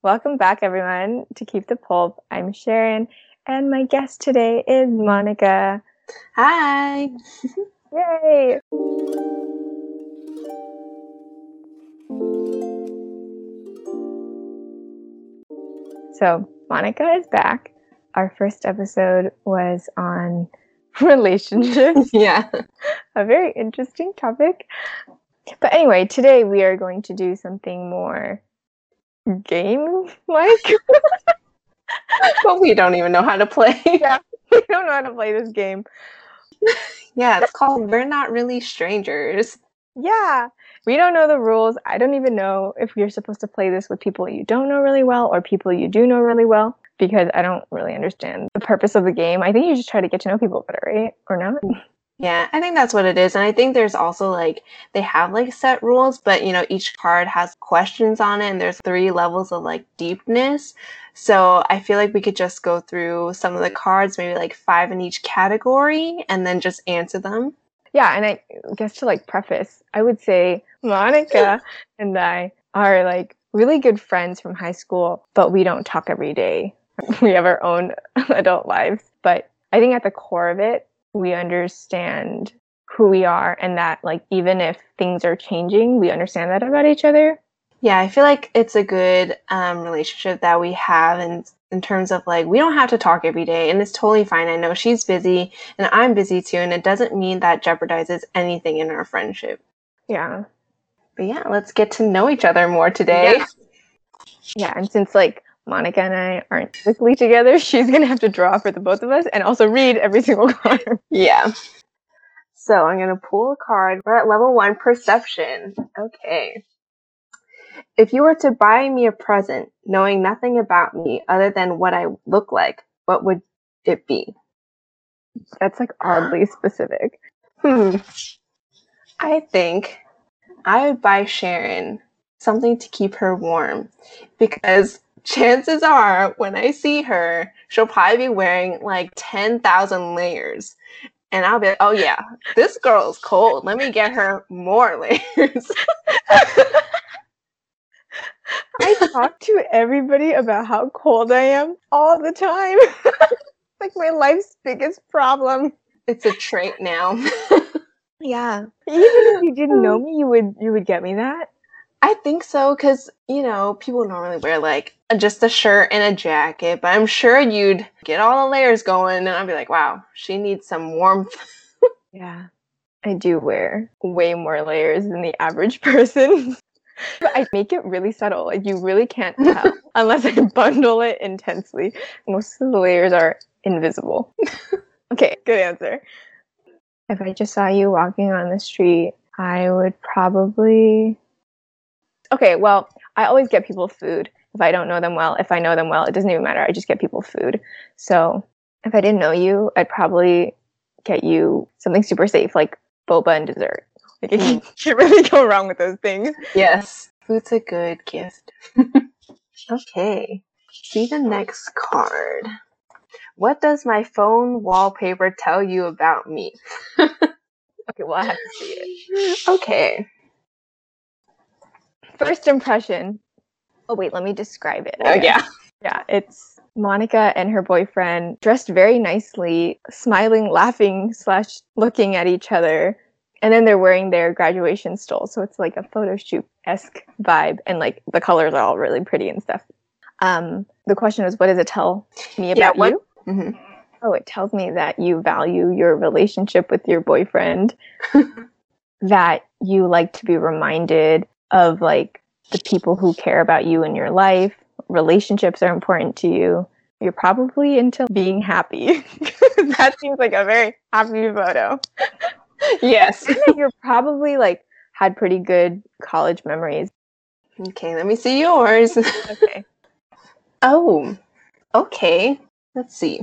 Welcome back, everyone, to Keep the Pulp. I'm Sharon, and my guest today is Monica. Hi. Yay! So, Monica is back. Our first episode was on relationships. Yeah. A very interesting topic. But anyway, today we are going to do something more game like. but we don't even know how to play. yeah, we don't know how to play this game. Yeah, it's called We're Not Really Strangers. Yeah, we don't know the rules. I don't even know if you're supposed to play this with people you don't know really well or people you do know really well because I don't really understand the purpose of the game. I think you just try to get to know people better, right? Or not? Yeah, I think that's what it is. And I think there's also like they have like set rules, but you know, each card has questions on it and there's three levels of like deepness. So I feel like we could just go through some of the cards, maybe like five in each category, and then just answer them. Yeah, and I guess to like preface, I would say Monica and I are like really good friends from high school, but we don't talk every day. We have our own adult lives. But I think at the core of it, we understand who we are and that like even if things are changing, we understand that about each other. Yeah, I feel like it's a good um, relationship that we have and in terms of like we don't have to talk every day and it's totally fine. I know she's busy and I'm busy too and it doesn't mean that jeopardizes anything in our friendship. Yeah. But yeah, let's get to know each other more today. Yeah, yeah and since like Monica and I aren't physically together, she's gonna have to draw for the both of us and also read every single card. Yeah. So I'm gonna pull a card. We're at level one perception. Okay. If you were to buy me a present, knowing nothing about me other than what I look like, what would it be? That's like oddly specific. Hmm. I think I would buy Sharon something to keep her warm because chances are when I see her, she'll probably be wearing like 10,000 layers. And I'll be like, oh yeah, this girl's cold. Let me get her more layers. I talk to everybody about how cold I am all the time. like my life's biggest problem. It's a trait now. yeah. Even if you didn't know me, you would you would get me that. I think so because you know people normally wear like just a shirt and a jacket, but I'm sure you'd get all the layers going, and I'd be like, wow, she needs some warmth. yeah, I do wear way more layers than the average person. but I make it really subtle. Like you really can't tell unless I bundle it intensely. Most of the layers are invisible. okay, good answer. If I just saw you walking on the street, I would probably okay, well, I always get people food if I don't know them well. If I know them well, it doesn't even matter. I just get people food. So if I didn't know you, I'd probably get you something super safe like boba and dessert. Like you can't really go wrong with those things. Yes, food's a good gift. okay, see the next card. What does my phone wallpaper tell you about me? okay, well, I have to see it. Okay. First impression. Oh wait, let me describe it. Oh yeah. Yeah, it's Monica and her boyfriend dressed very nicely, smiling, laughing, slash looking at each other. And then they're wearing their graduation stole. So it's like a photo shoot esque vibe. And like the colors are all really pretty and stuff. Um, the question is, what does it tell me about yeah, you? Mm-hmm. Oh, it tells me that you value your relationship with your boyfriend, that you like to be reminded of like the people who care about you in your life. Relationships are important to you. You're probably into being happy. that seems like a very happy photo. Yes. you're probably like had pretty good college memories. Okay, let me see yours. Okay. oh, okay. Let's see.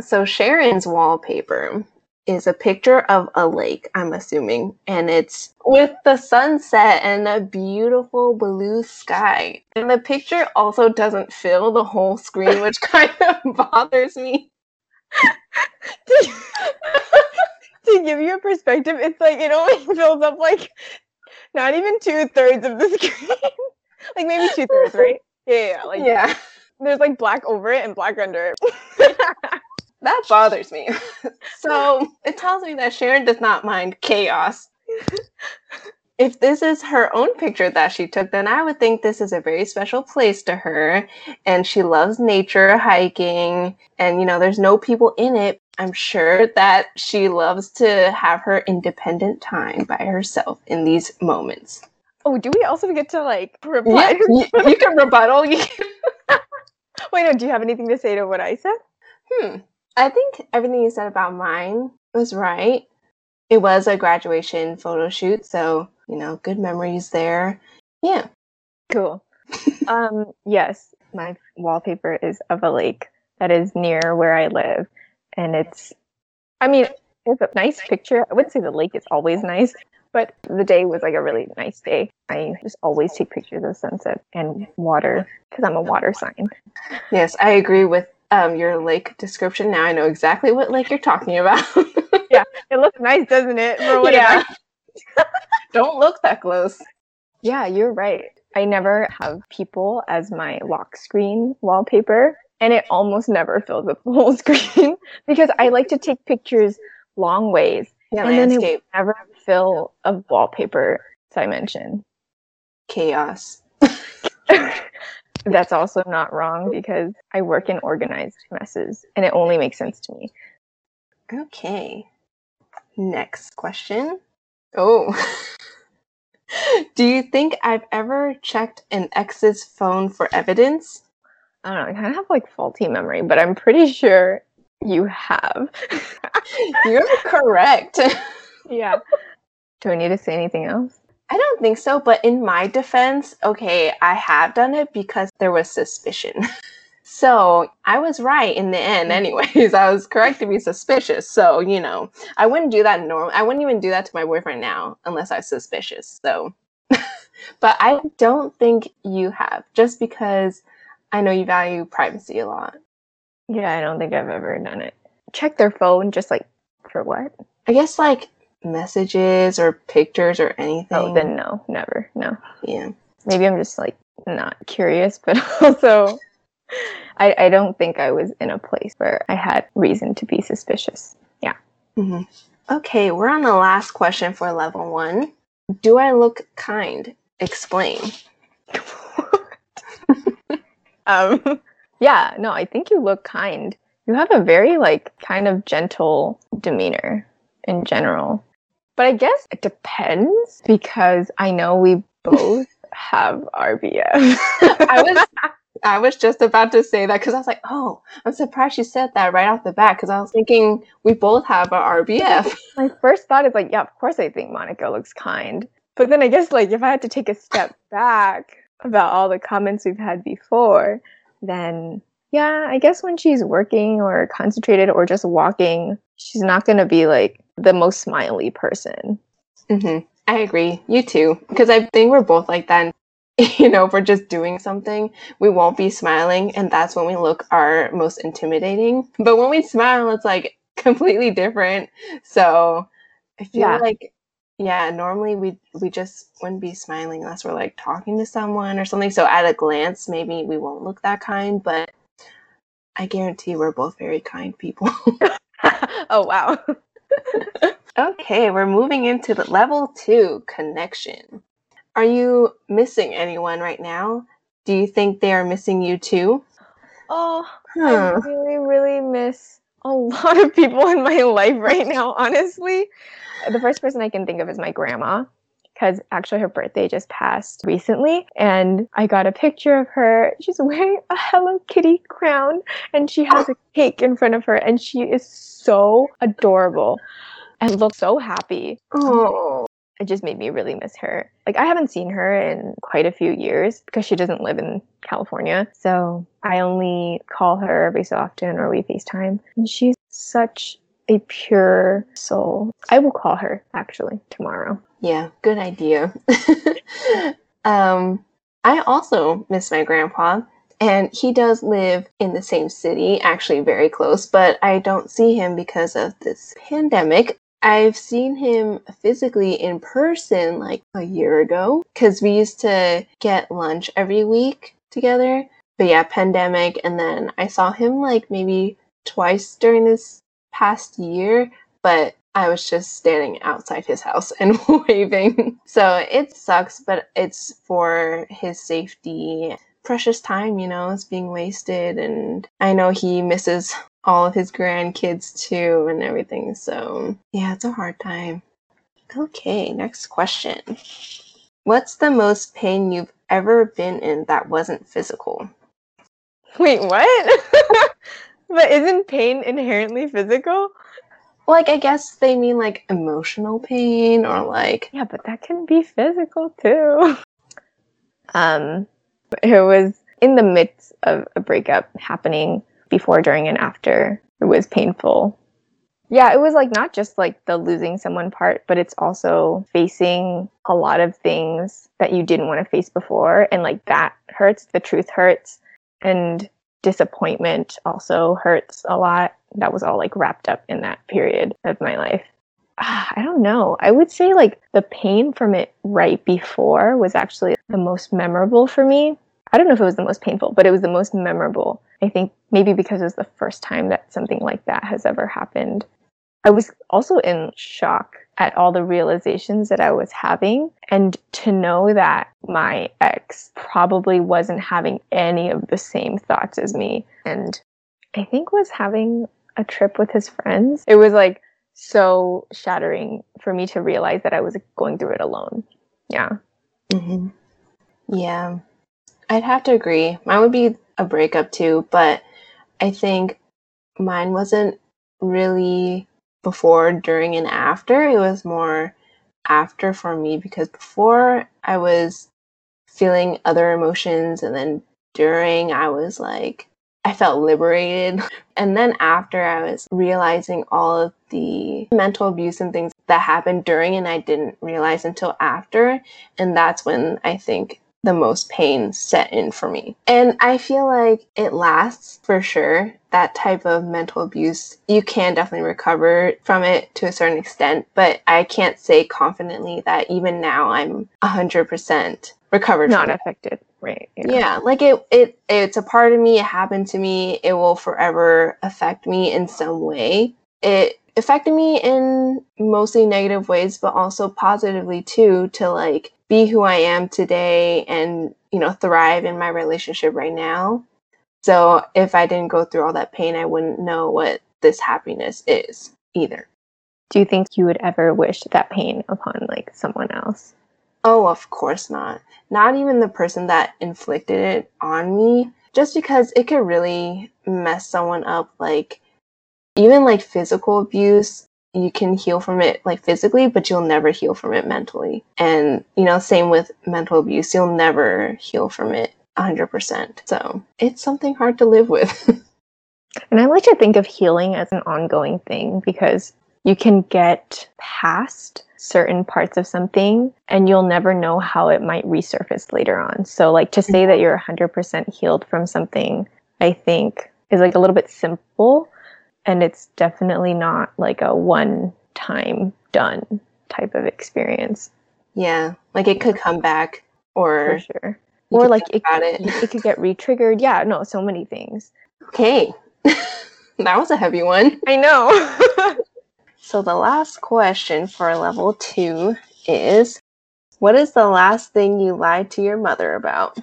So Sharon's wallpaper is a picture of a lake, I'm assuming, and it's with the sunset and a beautiful blue sky. And the picture also doesn't fill the whole screen, which kind of bothers me. to, to give you a perspective, it's like it only fills up like not even two thirds of the screen. like maybe two thirds, right? Yeah, yeah, like yeah. there's like black over it and black under it. That bothers me. so it tells me that Sharon does not mind chaos. if this is her own picture that she took, then I would think this is a very special place to her. And she loves nature, hiking, and you know, there's no people in it. I'm sure that she loves to have her independent time by herself in these moments. oh, do we also get to like reply? Yeah, you, you can rebuttal. You can, Wait, no, do you have anything to say to what I said? hmm. I think everything you said about mine was right. It was a graduation photo shoot, so you know, good memories there. Yeah. Cool. um, yes, my wallpaper is of a lake that is near where I live. And it's, I mean, it's a nice picture. I wouldn't say the lake is always nice, but the day was like a really nice day. I just always take pictures of sunset and water because I'm a water sign. Yes, I agree with um, your lake description. Now I know exactly what lake you're talking about. Yeah, it looks nice, doesn't it? For yeah. Don't look that close. Yeah, you're right. I never have people as my lock screen wallpaper, and it almost never fills up the whole screen because I like to take pictures long ways, Yeah, and then it landscape never fill a wallpaper dimension. chaos. That's also not wrong because I work in organized messes, and it only makes sense to me. Okay. Next question. Oh. Do you think I've ever checked an ex's phone for evidence? I don't know. I kind of have like faulty memory, but I'm pretty sure you have. You're correct. yeah. Do I need to say anything else? I don't think so, but in my defense, okay, I have done it because there was suspicion. So I was right in the end, anyways. I was correct to be suspicious. So, you know, I wouldn't do that normal. I wouldn't even do that to my boyfriend now unless I was suspicious. So, but I don't think you have, just because I know you value privacy a lot. Yeah, I don't think I've ever done it. Check their phone just like for what? I guess like messages or pictures or anything. Oh, then no, never. No. yeah. Maybe I'm just like not curious, but also I, I don't think I was in a place where I had reason to be suspicious. Yeah. hmm Okay, we're on the last question for level one. Do I look kind? Explain. um yeah, no, I think you look kind. You have a very like kind of gentle demeanor in general. But I guess it depends because I know we both have RBF. I was I was just about to say that because I was like, oh, I'm surprised she said that right off the bat because I was thinking we both have a RBF. My first thought is like, yeah, of course I think Monica looks kind. But then I guess like if I had to take a step back about all the comments we've had before, then yeah, I guess when she's working or concentrated or just walking, she's not going to be like the most smiley person. hmm I agree. You too. Because I think we're both like that. You know, if we're just doing something, we won't be smiling, and that's when we look our most intimidating. But when we smile, it's like completely different. So I feel Yeah. like, yeah, normally we we just wouldn't be smiling unless we're like talking to someone or something. So at a glance, maybe we won't look that kind, but I guarantee we're both very kind people. oh wow. Okay, we're moving into the level two connection. Are you missing anyone right now? Do you think they are missing you too? Oh, I really, really miss a lot of people in my life right now, honestly. The first person I can think of is my grandma, because actually her birthday just passed recently, and I got a picture of her. She's wearing a Hello Kitty crown, and she has a cake in front of her, and she is so adorable and looks so happy Oh, it just made me really miss her. Like I haven't seen her in quite a few years because she doesn't live in California. So I only call her every so often or we FaceTime. And she's such a pure soul. I will call her actually tomorrow. yeah, good idea. um, I also miss my grandpa, and he does live in the same city, actually very close, but I don't see him because of this pandemic. I've seen him physically in person like a year ago because we used to get lunch every week together. But yeah, pandemic. And then I saw him like maybe twice during this past year, but I was just standing outside his house and waving. So it sucks, but it's for his safety. Precious time, you know, is being wasted. And I know he misses all of his grandkids too and everything. So yeah, it's a hard time. Okay, next question. What's the most pain you've ever been in that wasn't physical? Wait, what? but isn't pain inherently physical? Like, I guess they mean like emotional pain or like. Yeah, but that can be physical too. Um, it was in the midst of a breakup happening before, during, and after. It was painful. Yeah, it was like not just like the losing someone part, but it's also facing a lot of things that you didn't want to face before. And like that hurts. The truth hurts. And disappointment also hurts a lot. That was all like wrapped up in that period of my life. Ah, I don't know. I would say like the pain from it right before was actually the most memorable for me. I don't know if it was the most painful, but it was the most memorable. I think maybe because it was the first time that something like that has ever happened. I was also in shock at all the realizations that I was having. And to know that my ex probably wasn't having any of the same thoughts as me. And I think was having a trip with his friends. It was like so shattering for me to realize that I was going through it alone. Yeah. Mm-hmm. Yeah. I'd have to agree. Mine would be a breakup too, but I think mine wasn't really before, during, and after. It was more after for me because before I was feeling other emotions, and then during I was like, I felt liberated. And then after I was realizing all of the mental abuse and things that happened during, and I didn't realize until after. And that's when I think the most pain set in for me. And I feel like it lasts for sure. That type of mental abuse, you can definitely recover from it to a certain extent, but I can't say confidently that even now I'm 100% recovered not affected right yeah. yeah like it it it's a part of me it happened to me it will forever affect me in some way it affected me in mostly negative ways but also positively too to like be who I am today and, you know, thrive in my relationship right now. So if I didn't go through all that pain, I wouldn't know what this happiness is either. Do you think you would ever wish that pain upon like someone else? Oh, of course not. Not even the person that inflicted it on me, just because it could really mess someone up. Like, even like physical abuse, you can heal from it like physically, but you'll never heal from it mentally. And, you know, same with mental abuse, you'll never heal from it 100%. So it's something hard to live with. and I like to think of healing as an ongoing thing because you can get past certain parts of something and you'll never know how it might resurface later on. So, like to say that you're 100% healed from something, I think is like a little bit simple and it's definitely not like a one time done type of experience. Yeah, like it could come back or For sure. Or like it, it. it could get re-triggered. Yeah, no, so many things. Okay. that was a heavy one. I know. so the last question for level 2 is what is the last thing you lied to your mother about?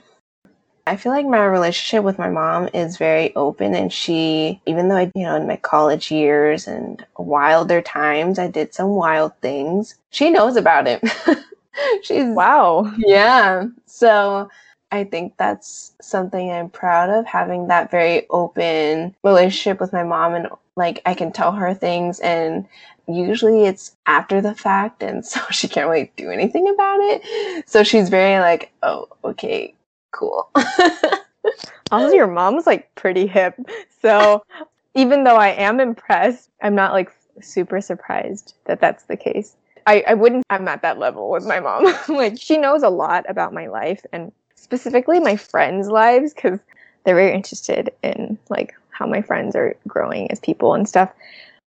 I feel like my relationship with my mom is very open and she even though I you know in my college years and wilder times I did some wild things. She knows about it. She's wow. Yeah. So I think that's something I'm proud of having that very open relationship with my mom and like I can tell her things and usually it's after the fact and so she can't really do anything about it. So she's very like, "Oh, okay, cool. also, your mom's like pretty hip. So even though I am impressed, I'm not like super surprised that that's the case. I, I wouldn't, I'm at that level with my mom. like, she knows a lot about my life and specifically my friends' lives because they're very interested in like how my friends are growing as people and stuff.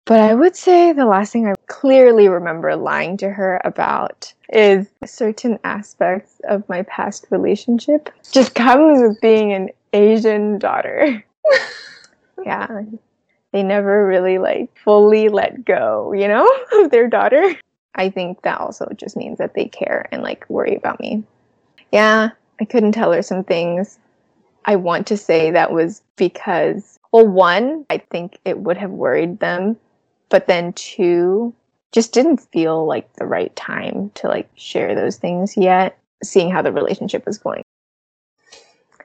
But I would say the last thing I clearly remember lying to her about is certain aspects of my past relationship. Just comes with being an Asian daughter. yeah. They never really like fully let go, you know, of their daughter. I think that also just means that they care and like worry about me. Yeah, I couldn't tell her some things. I want to say that was because, well, one, I think it would have worried them, but then two, just didn't feel like the right time to like share those things yet, seeing how the relationship was going.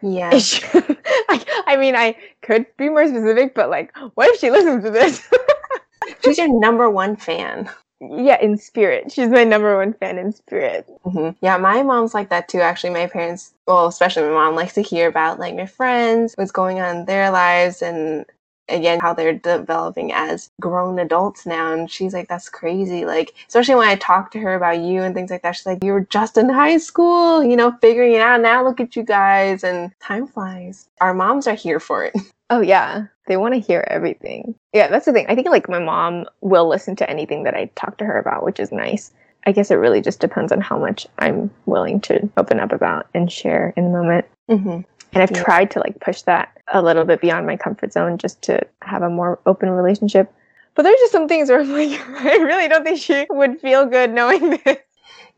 Yeah. I, I mean, I could be more specific, but like, what if she listens to this? She's your number one fan. Yeah, in spirit. She's my number one fan in spirit. Mm-hmm. Yeah, my mom's like that too. Actually, my parents, well, especially my mom, likes to hear about like my friends, what's going on in their lives, and again how they're developing as grown adults now. And she's like that's crazy. Like especially when i talk to her about you and things like that she's like you were just in high school you know figuring it out. Now look at you guys. And time flies. Our moms are here for it. Oh yeah. They want to hear everything. Yeah that's the thing. I think like my mom will listen to anything that i talk to her about which is nice. I guess it really just depends on how much i'm willing to open up about and share in the moment. Mm-hmm. And I've Yeah. tried to like push that a little bit beyond my comfort zone just to have a more open relationship. But there's just some things where I'm like, I really don't think she would feel good knowing this.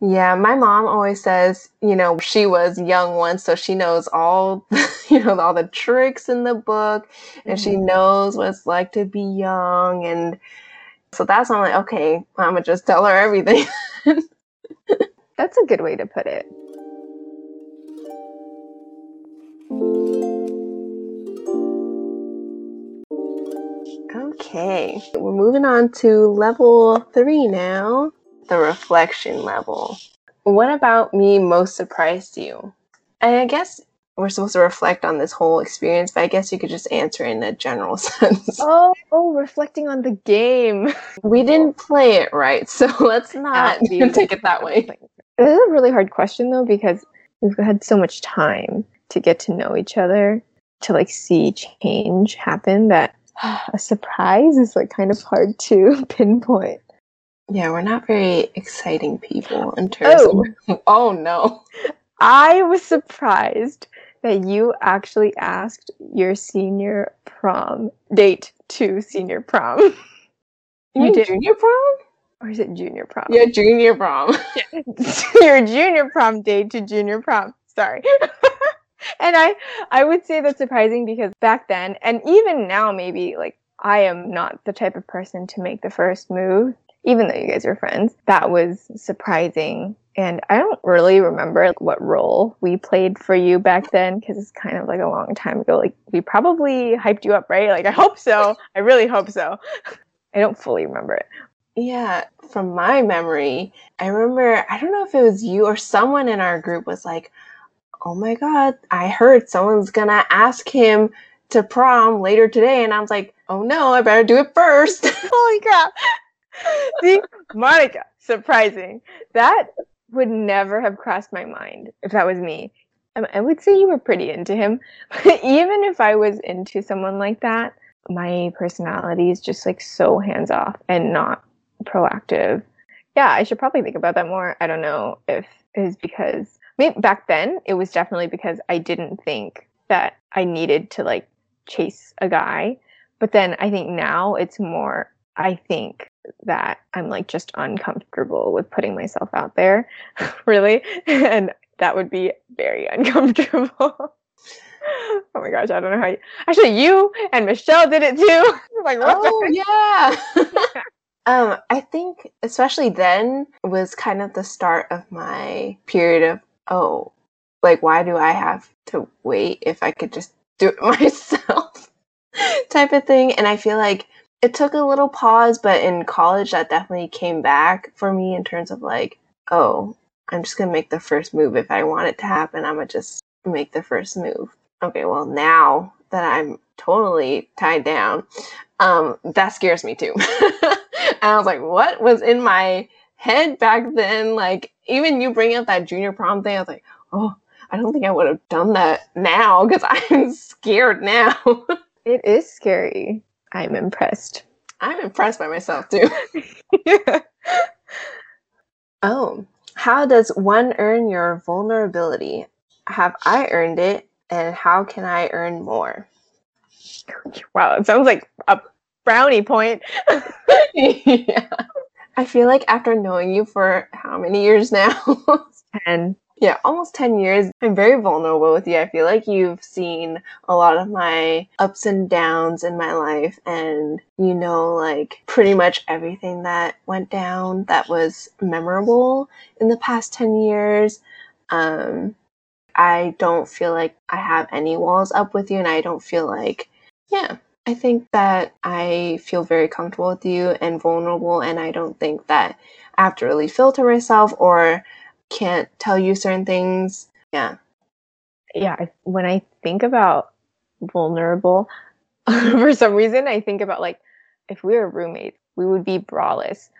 Yeah, my mom always says, you know, she was young once, so she knows all, you know, all the tricks in the book, and she mm-hmm. knows what it's like to be young, and so that's why I'm like, okay, I'm gonna just tell her everything. That's a good way to put it. Okay, we're moving on to level three now, the reflection level. What about me most surprised you? And I guess we're supposed to reflect on this whole experience, but I guess you could just answer in a general sense. Oh, oh, reflecting on the game. We didn't play it right, so let's not take it that way. This is a really hard question though because we've had so much time to get to know each other, to like see change happen that a surprise is like kind of hard to pinpoint. Yeah, we're not very exciting people in terms Oh. of. Oh no. I was surprised that you actually asked your senior prom date to senior prom. You You did did. junior prom? Or is it junior prom? Yeah, junior prom. your junior prom date to junior prom. Sorry. And I I would say that's surprising because back then and even now maybe like I am not the type of person to make the first move even though you guys are friends. That was surprising and I don't really remember what role we played for you back then because it's kind of like a long time ago. Like we probably hyped you up, right? Like I hope so. I really hope so. I don't fully remember it. Yeah, from my memory, I remember, I don't know if it was you or someone in our group was like, oh my God, I heard someone's gonna ask him to prom later today. And I was like, oh no, I better do it first. Holy crap. See, Monica, surprising. That would never have crossed my mind if that was me. Um, I would say you were pretty into him. But even if I was into someone like that, my personality is just like so hands off and not proactive. Yeah, I should probably think about that more. I don't know if it is because Back then it was definitely because I didn't think that I needed to like chase a guy. But then I think now it's more, I think that I'm like just uncomfortable with putting myself out there, really. And that would be very uncomfortable. oh my gosh, I don't know how you. Actually, you and Michelle did it too. like, what oh, yeah. um, I think, especially then, was kind of the start of my period of, oh, like, why do I have to wait if I could just do it myself type of thing? And I feel like it took a little pause, but in college, that definitely came back for me in terms of like, oh, I'm just gonna make the first move. If I want it to happen, I'm gonna just make the first move. Okay, well, now that I'm totally tied down, um, that scares me too. and I was like, what was in my head back then? Like, even you bring up that junior prom thing, I was like, oh, I don't think I would have done that now because I'm scared now. It is scary. I'm impressed. I'm impressed by myself too. yeah. Oh, how does one earn your vulnerability? Have I earned it? And how can I earn more? Wow, it sounds like a brownie point. yeah. I feel like after knowing you for how many years now? 10. yeah, almost 10 years. I'm very vulnerable with you. I feel like you've seen a lot of my ups and downs in my life, and you know, like pretty much everything that went down that was memorable in the past 10 years. Um, I don't feel like I have any walls up with you, and I don't feel like, yeah, I think that I feel very comfortable with you and vulnerable, and I don't think that I have to really filter myself or can't tell you certain things. Yeah. Yeah. When I think about vulnerable, for some reason, I think about like if we were roommates, we would be braless.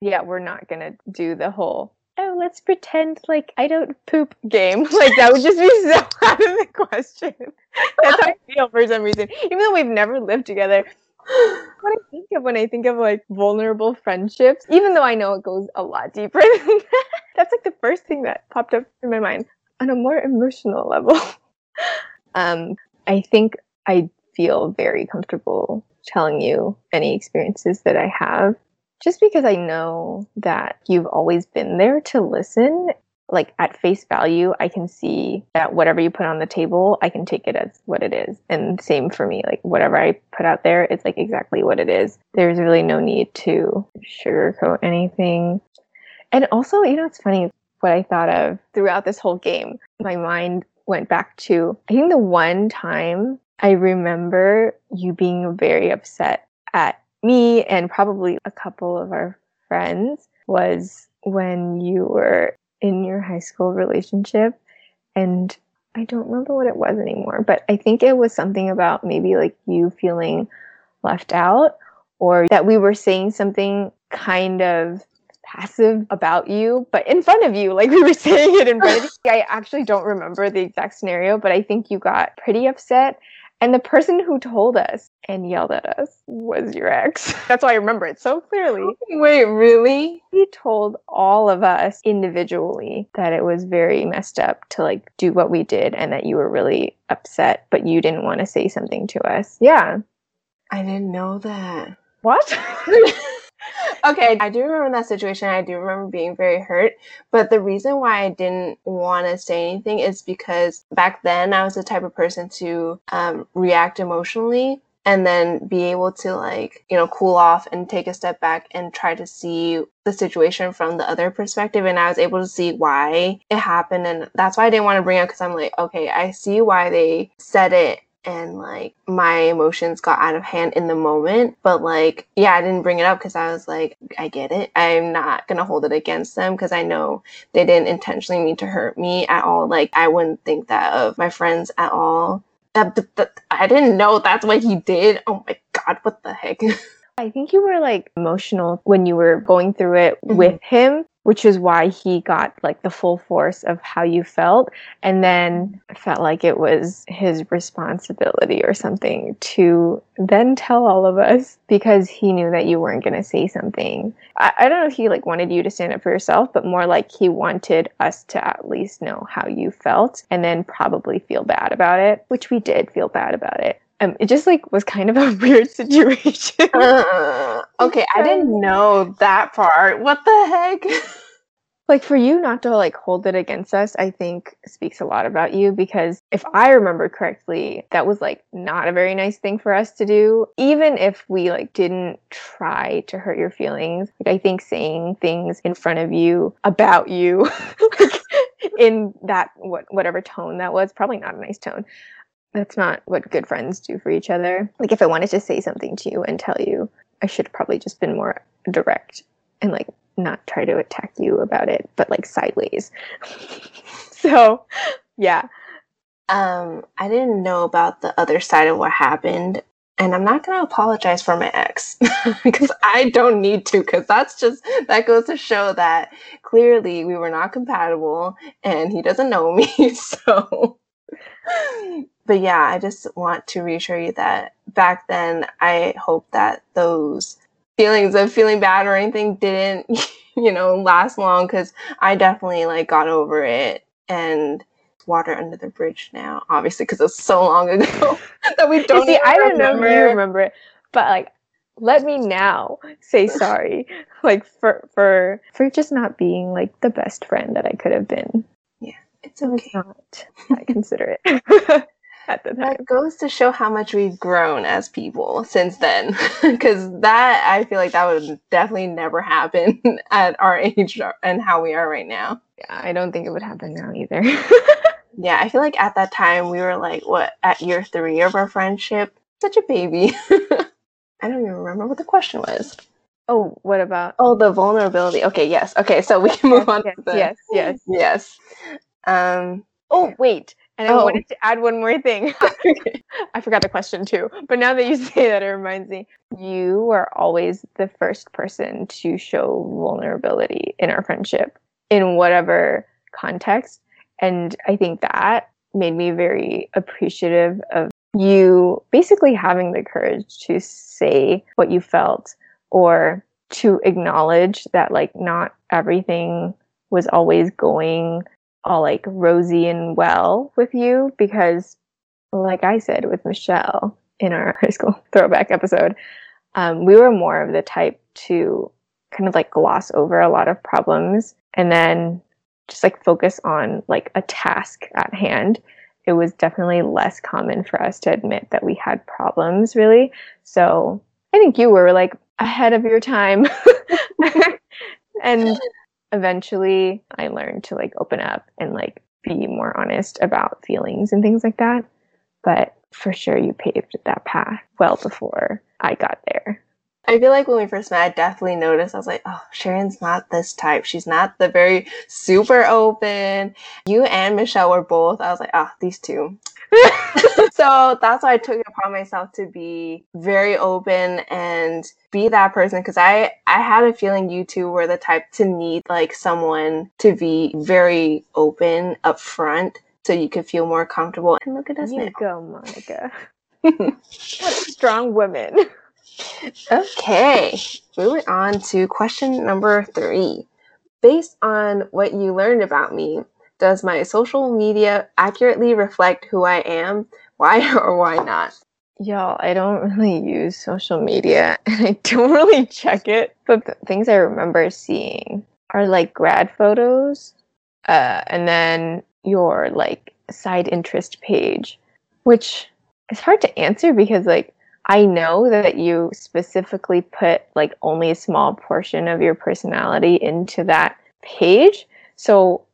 Yeah, we're not going to do the whole, let's pretend like I don't poop game. Like that would just be so out of the question. That's how I feel for some reason. Even though we've never lived together, what I think of when I think of like vulnerable friendships, even though I know it goes a lot deeper than that, that's like the first thing that popped up in my mind on a more emotional level. um, I think I feel very comfortable telling you any experiences that I have just because I know that you've always been there to listen like at face value, I can see that whatever you put on the table, I can take it as what it is. And same for me, like whatever I put out there, it's like exactly what it is. There's really no need to sugarcoat anything. And also, you know, it's funny what I thought of throughout this whole game. My mind went back to, I think the one time I remember you being very upset at me and probably a couple of our friends was when you were in your high school relationship and I don't remember what it was anymore, but I think it was something about maybe like you feeling left out or that we were saying something kind of passive about you, but in front of you, like we were saying it in front of you. I actually don't remember the exact scenario, but I think you got pretty upset and the person who told us and yelled at us was your ex. That's why I remember it so clearly. Wait, really? He told all of us individually that it was very messed up to like do what we did and that you were really upset, but you didn't want to say something to us. Yeah. I didn't know that. What? okay, I do remember that situation. I do remember being very hurt. But the reason why I didn't want to say anything is because back then I was the type of person to um, react emotionally and then be able to like you know cool off and take a step back and try to see the situation from the other perspective and i was able to see why it happened and that's why i didn't want to bring it up because i'm like okay i see why they said it and like my emotions got out of hand in the moment. But like, yeah, I didn't bring it up because I was like, I get it. I'm not gonna hold it against them because I know they didn't intentionally mean to hurt me at all. Like, I wouldn't think that of my friends at all. That, that, that I didn't know that's what he did. Oh my god, what the heck? I think you were like emotional when you were going through it mm-hmm. with him which is why he got like the full force of how you felt. And then felt like it was his responsibility or something to then tell all of us because he knew that you weren't going to say something. I, I don't know if he like wanted you to stand up for yourself but more like he wanted us to at least know how you felt and then probably feel bad about it which we did feel bad about it um, it just like was kind of a weird situation. uh, okay, I didn't know that part. What the heck? like for you not to like hold it against us, I think speaks a lot about you because if I remember correctly, that was like not a very nice thing for us to do. Even if we like didn't try to hurt your feelings, like I think saying things in front of you about you in that what whatever tone that was, probably not a nice tone that's not what good friends do for each other. Like if I wanted to say something to you and tell you, I should have probably just been more direct and like not try to attack you about it, but like sideways. so, yeah. Um, I didn't know about the other side of what happened, and I'm not going to apologize for my ex because I don't need to because that's just that goes to show that clearly we were not compatible and he doesn't know me. So but yeah, I just want to reassure you that back then, I hope that those feelings of feeling bad or anything didn't, you know, last long because I definitely like got over it and water under the bridge now, obviously, because it's so long ago that we don't. See, I don't remember. know if you remember it, but like, let me now say sorry, like for for for just not being like the best friend that I could have been. Yeah, it's okay. not. I consider it. At the time. That goes to show how much we've grown as people since then. Because that, I feel like that would definitely never happen at our age and how we are right now. Yeah, I don't think it would happen now either. yeah, I feel like at that time we were like, what, at year three of our friendship? Such a baby. I don't even remember what the question was. Oh, what about? Oh, the vulnerability. Okay, yes. Okay, so we can move yes, on yes, to the. Yes, yes. Yes. Um, oh, wait. And I Oh. wanted to add one more thing. I forgot the question too. But now that you say that, it reminds me. You were always the first person to show vulnerability in our friendship in whatever context. And I think that made me very appreciative of you basically having the courage to say what you felt or to acknowledge that, like, not everything was always going all like rosy and well with you because like I said with Michelle in our high school throwback episode, um, we were more of the type to kind of like gloss over a lot of problems and then just like focus on like a task at hand. It was definitely less common for us to admit that we had problems, really. So I think you were like ahead of your time. and eventually I learned to like open up and like be more honest about feelings and things like that. But for sure, you paved that path well before I got there. I feel like when we first met, I definitely noticed. I was like, oh, Sharon's not this type. She's not the very super open. You and Michelle were both. I was like, ah, these two. so that's why I took it upon myself to be very open and be that person because I I had a feeling you two were the type to need like someone to be very open up front so you could feel more comfortable. And look at us you now. go, Monica. what a strong woman. Okay, moving on to question number three. Based on what you learned about me, does my social media accurately reflect who I am? Why or why not? Y'all, I don't really use social media and I don't really check it. But the things I remember seeing are like grad photos uh, and then your like side interest page, which is hard to answer because like I know that you specifically put like only a small portion of your personality into that page. So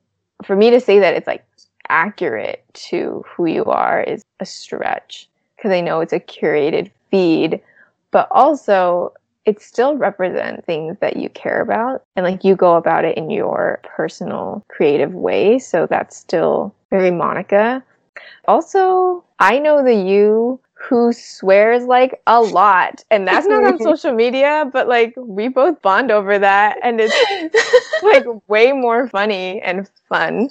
for me to say that it's like accurate to who you are is a stretch because I know it's a curated feed, but also it still represents things that you care about and like you go about it in your personal creative way. So that's still very Monica. Also, I know the you who swears like a lot, and that's not on social media, but like we both bond over that, and it's like way more funny and fun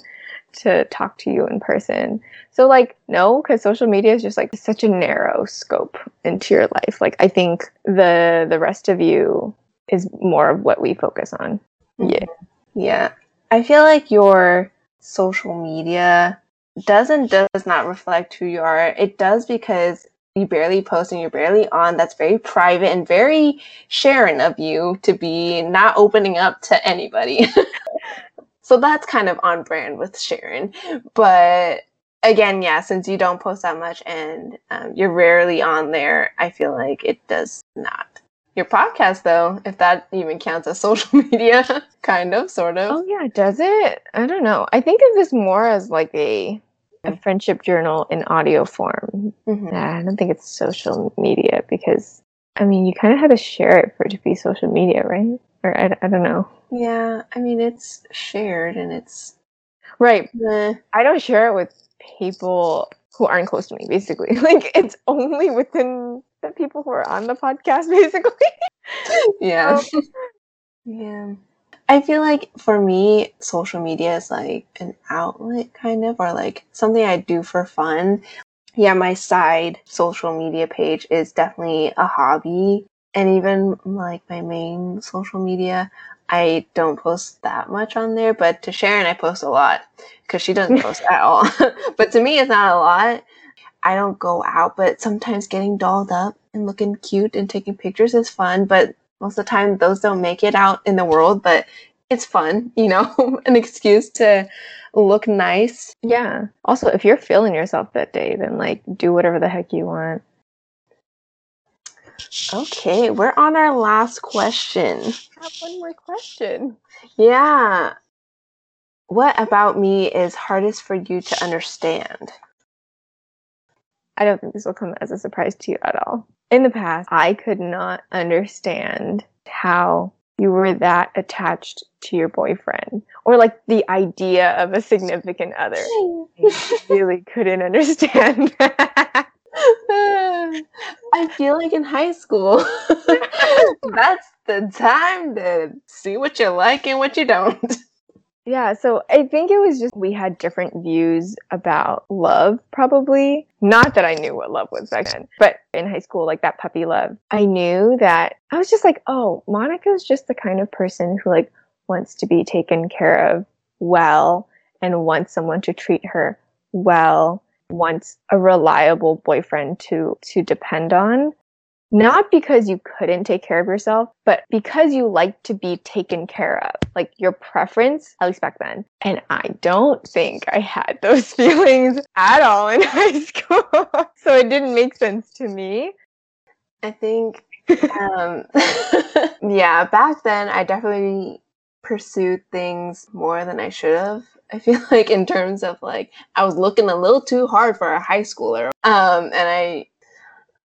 to talk to you in person. So like no, because social media is just like such a narrow scope into your life. Like I think the the rest of you is more of what we focus on. Mm-hmm. Yeah. Yeah. I feel like your social media doesn't does not reflect who you are. It does because you barely post and you're barely on. That's very private and very sharing of you to be not opening up to anybody. so that's kind of on brand with Sharon. But again, yeah, since you don't post that much and um, you're rarely on there, I feel like it does not. Your podcast, though, if that even counts as social media, kind of, sort of. Oh yeah, does it? I don't know. I think of this more as like a a friendship journal in audio form. Mhm. Nah, I don't think it's social media because I mean you kind of have to share it for it to be social media, right? Or I, I don't know. Yeah, I mean, it's shared and it's. Right. eh. I don't share it with people who aren't close to me. Basically, like it's only within the people who are on the podcast. Basically. Yeah. yeah. I feel like for me, social media is like an outlet, kind of, or like something I do for fun. yeah, my side social media page is definitely a hobby. And even like my main social media, I don't post that much on there, but to Sharon, I post a lot because she doesn't post at all. but to me, it's not a lot. I don't go out, but sometimes getting dolled up and looking cute and taking pictures is fun. But most of the time, those don't make it out in the world. But it's fun, you know, an excuse to look nice. Yeah. Also, if you're feeling yourself that day, then like do whatever the heck you want. Okay, we're on our last question. I have one more question. Yeah. What about me is hardest for you to understand? I don't think this will come as a surprise to you at all. In the past, I could not understand how you were that attached to your boyfriend or like the idea of a significant other. I really couldn't understand that. I feel like in high school, that's the time to see what you like and what you don't. Yeah, so I think it was just we had different views about love, probably. Not that I knew what love was back then, but in high school, like that puppy love, I knew that I was just like, oh, Monica's just the kind of person who like wants to be taken care of well and wants someone to treat her well, wants a reliable boyfriend to to depend on not because you couldn't take care of yourself, but because you like to be taken care of, like your preference, at least back then. And I don't think I had those feelings at all in high school. so it didn't make sense to me. I think, um, yeah, back then I definitely pursued things more than I should have. I feel like in terms of like I was looking a little too hard for a high schooler. Um, and I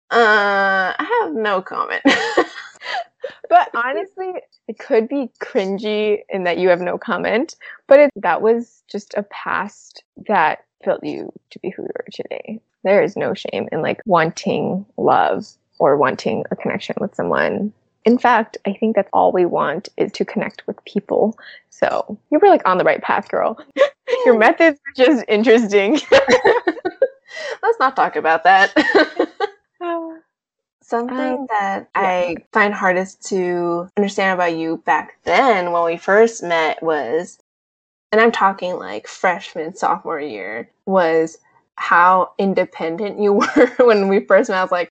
uh, I have no comment. but honestly, it could be cringy in that you have no comment, but it, that was just a past that built you to be who you are today. There is no shame in like wanting love or wanting a connection with someone. In fact, I think that's all we want is to connect with people. So you were like on the right path, girl. Your methods are just interesting. Let's not talk about that. Something um, that yeah. I find hardest to understand about you back then when we first met was, and I'm talking like freshman, sophomore year, was how independent you were when we first met. I was like,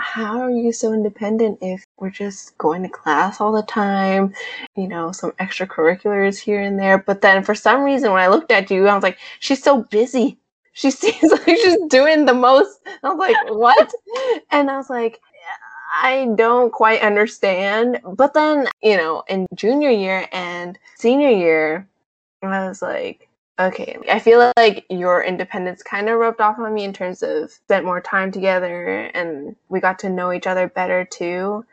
how are you so independent if we're just going to class all the time, you know, some extracurriculars here and there? But then for some reason, when I looked at you, I was like, she's so busy. She seems like she's doing the most. I was like, what? And I was like, I don't quite understand. But then, you know, in junior year and senior year, I was like, okay, I feel like your independence kind of rubbed off on me in terms of spent more time together and we got to know each other better too.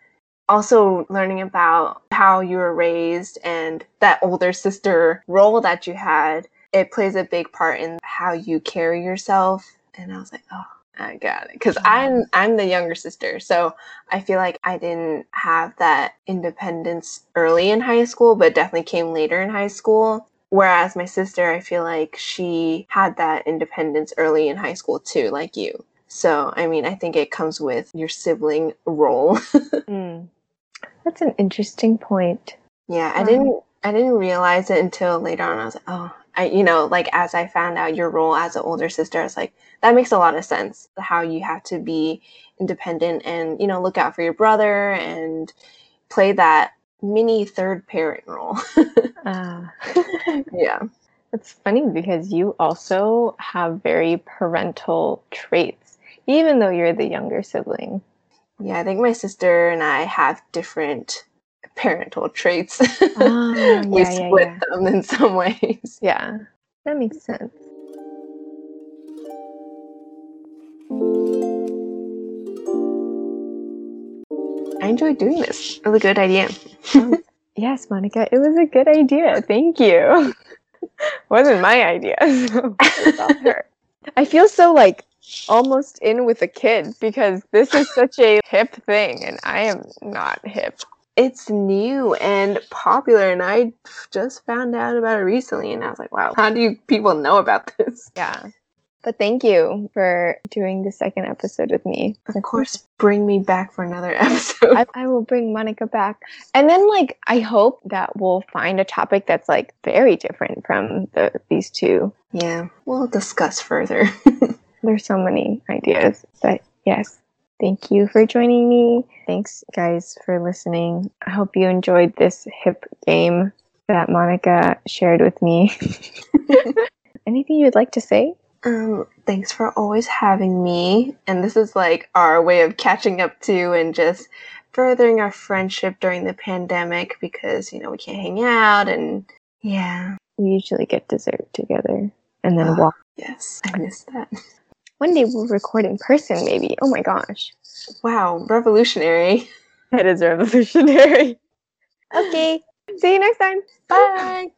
Also, learning about how you were raised and that older sister role that you had, it plays a big part in how you carry yourself. And I was like, oh, I got it. Because I'm I'm the younger sister, so I feel like I didn't have that independence early in high school, but definitely came later in high school. Whereas my sister, I feel like she had that independence early in high school too, like you. So I mean, I think it comes with your sibling role. mm. That's an interesting point. Yeah, I um, didn't I didn't realize it until later on. I was like, oh, I, you know, like as I found out your role as an older sister, I was like, that makes a lot of sense. How you have to be independent and, you know, look out for your brother and play that mini third parent role. uh, yeah. It's funny because you also have very parental traits, even though you're the younger sibling. Yeah, I think my sister and I have different parental traits. Oh, yeah, we split yeah, yeah. them in some ways. Yeah, that makes sense. I enjoyed doing this. It was a good idea. oh, yes, Monica, it was a good idea. Thank you. Wasn't my idea. So her. I feel so like almost in with a kid because this is such a hip thing and I am not hip it's new and popular and I just found out about it recently and I was like, wow, how do you people know about this? Yeah. But thank you for doing the second episode with me. Of course, bring me back for another episode. I, I will bring Monica back. And then, like, I hope that we'll find a topic that's, like, very different from the, these two. yeah, we'll discuss further. There's so many ideas. But yes, thank you for joining me. Thanks, guys, for listening. I hope you enjoyed this hip game that Monica shared with me. Anything you'd like to say? Um, thanks for always having me. And this is like our way of catching up to and just furthering our friendship during the pandemic because, you know, we can't hang out and yeah. We usually get dessert together and then Ah. walk. Yes, I miss that. One day we'll record in person, maybe. Oh my gosh. Wow, revolutionary. That is revolutionary. okay. See you next time. Bye.